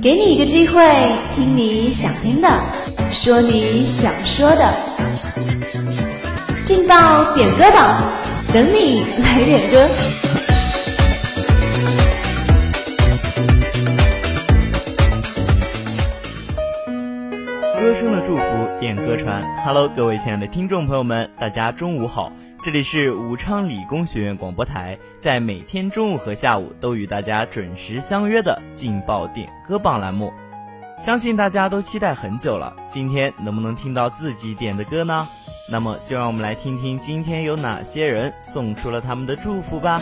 给你一个机会，听你想听的，说你想说的，劲爆点歌榜，等你来点歌。歌声的祝福，点歌传。Hello，各位亲爱的听众朋友们，大家中午好。这里是武昌理工学院广播台，在每天中午和下午都与大家准时相约的劲爆点歌榜栏目，相信大家都期待很久了。今天能不能听到自己点的歌呢？那么就让我们来听听今天有哪些人送出了他们的祝福吧。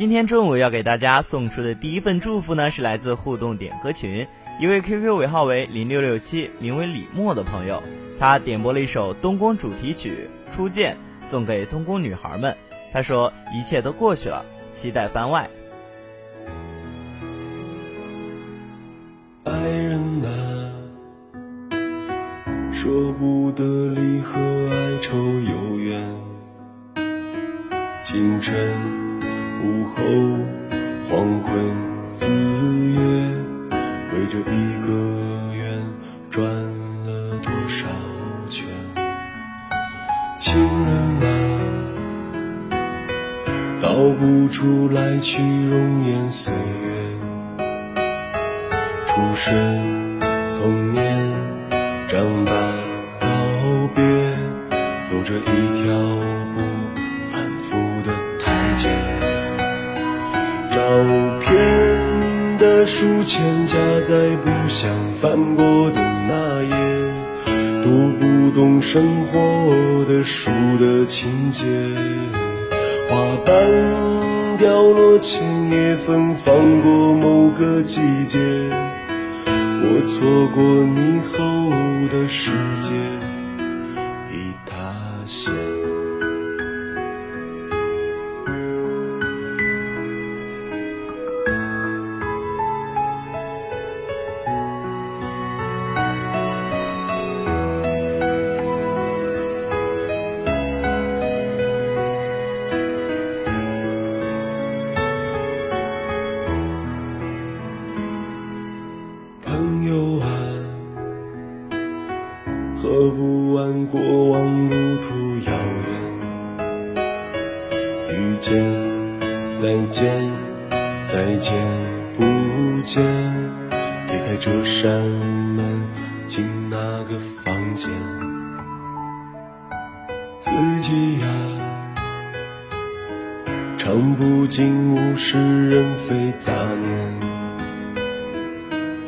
今天中午要给大家送出的第一份祝福呢，是来自互动点歌群一位 QQ 尾号为零六六七，名为李默的朋友，他点播了一首东宫主题曲《初见》，送给东宫女孩们。他说一切都过去了，期待番外。爱人啊，舍不得离合，哀愁有缘，清晨。后，黄昏，子夜，围着一个圆转了多少圈？情人啊，道不出来去容颜岁月，出生，童年，长大，告别，走着一条不反复的台阶。书签夹在不想翻过的那页，读不懂生活的书的情节。花瓣掉落前也芬芳过某个季节，我错过你后的世界见再见再见不见推开这扇门进那个房间。自己呀尝不尽物是人非杂念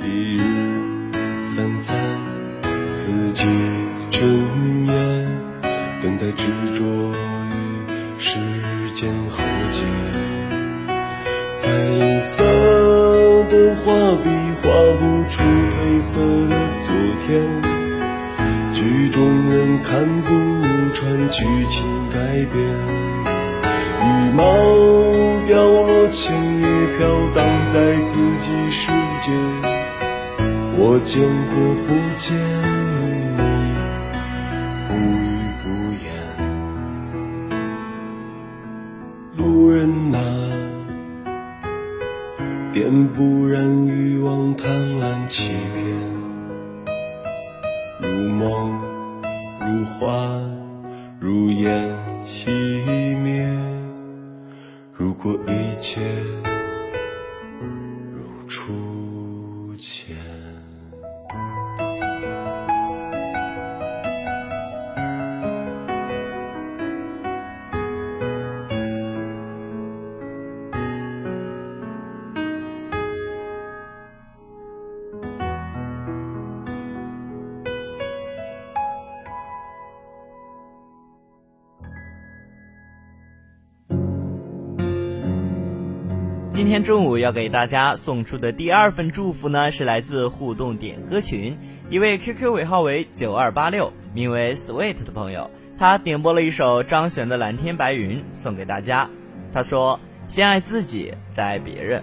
一日三餐自己整夜画笔画不出褪色的昨天，剧中人看不穿剧情改变。羽毛掉落前也飘荡在自己世界，我见过不见今天中午要给大家送出的第二份祝福呢，是来自互动点歌群一位 QQ 尾号为九二八六，名为 Sweet 的朋友，他点播了一首张悬的《蓝天白云》送给大家。他说：“先爱自己，再爱别人。”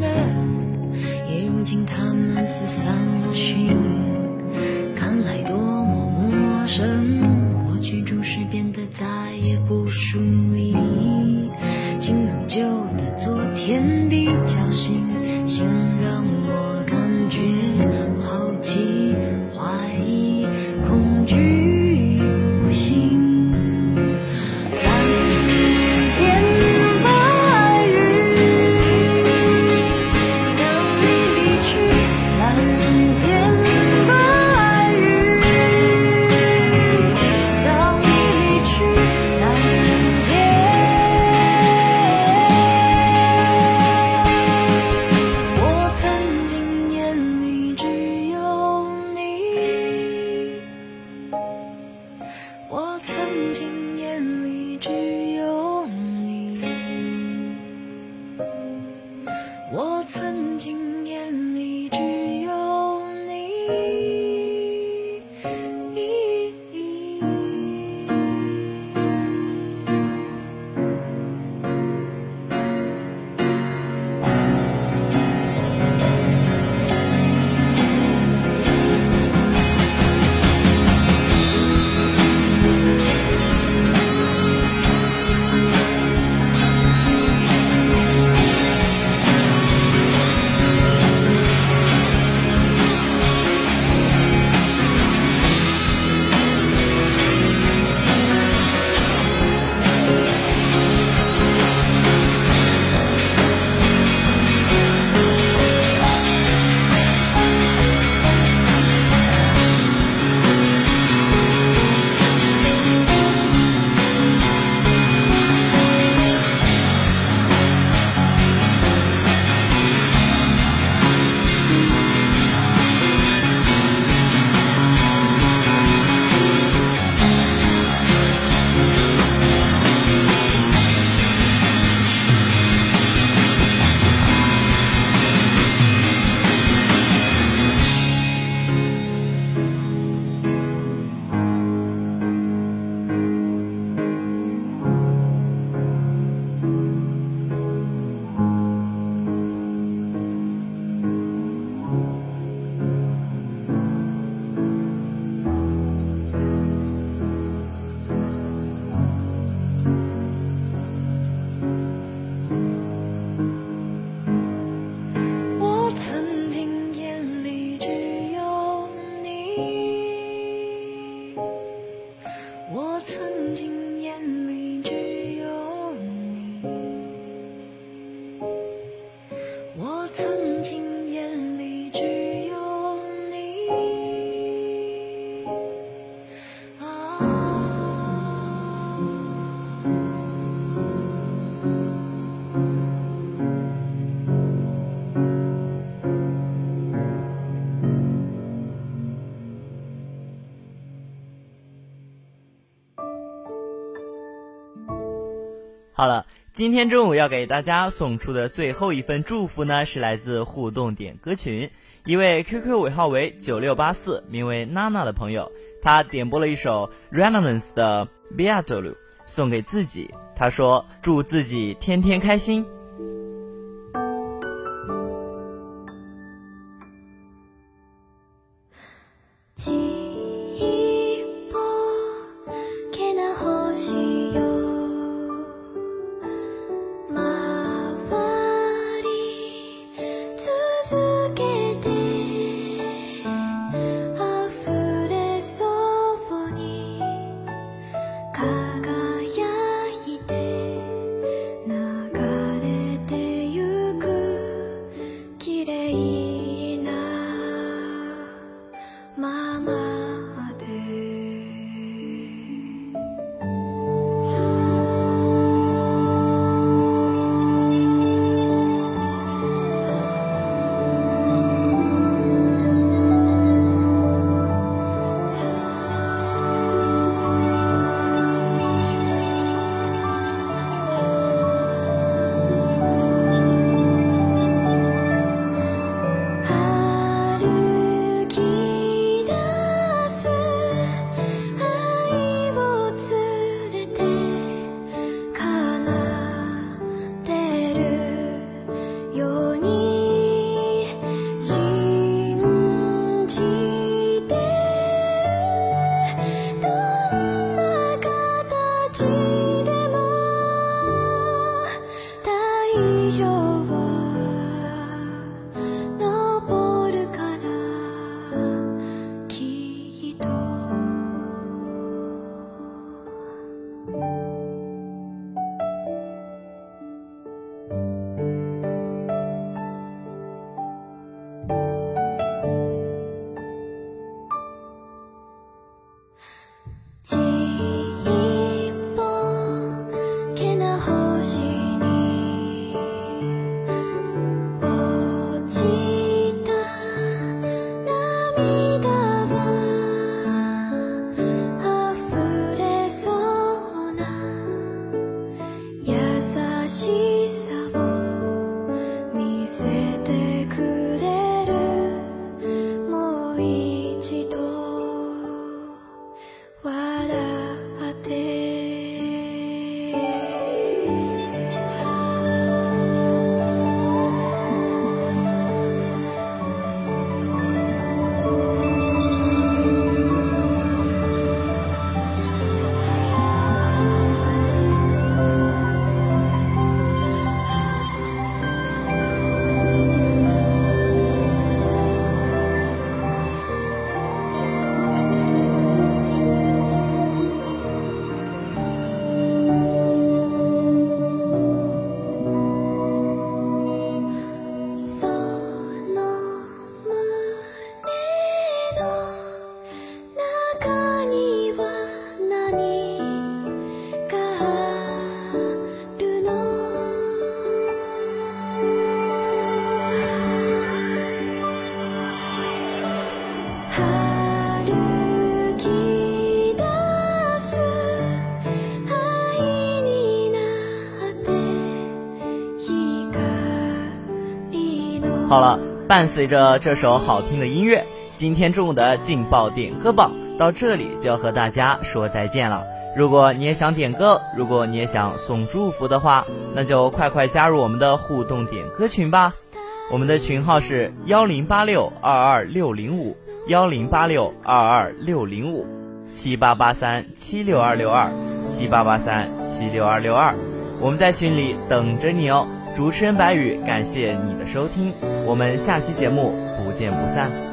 的也如今他们四散了心看来多么陌生。我曾经静静。好了，今天中午要给大家送出的最后一份祝福呢，是来自互动点歌群一位 QQ 尾号为九六八四，名为娜娜的朋友，他点播了一首 r e n a n c e 的 Beatlu，送给自己。他说：“祝自己天天开心。” my 好了，伴随着这首好听的音乐，今天中午的劲爆点歌榜到这里就要和大家说再见了。如果你也想点歌，如果你也想送祝福的话，那就快快加入我们的互动点歌群吧。我们的群号是幺零八六二二六零五幺零八六二二六零五七八八三七六二六二七八八三七六二六二，我们在群里等着你哦。主持人白宇，感谢你的收听，我们下期节目不见不散。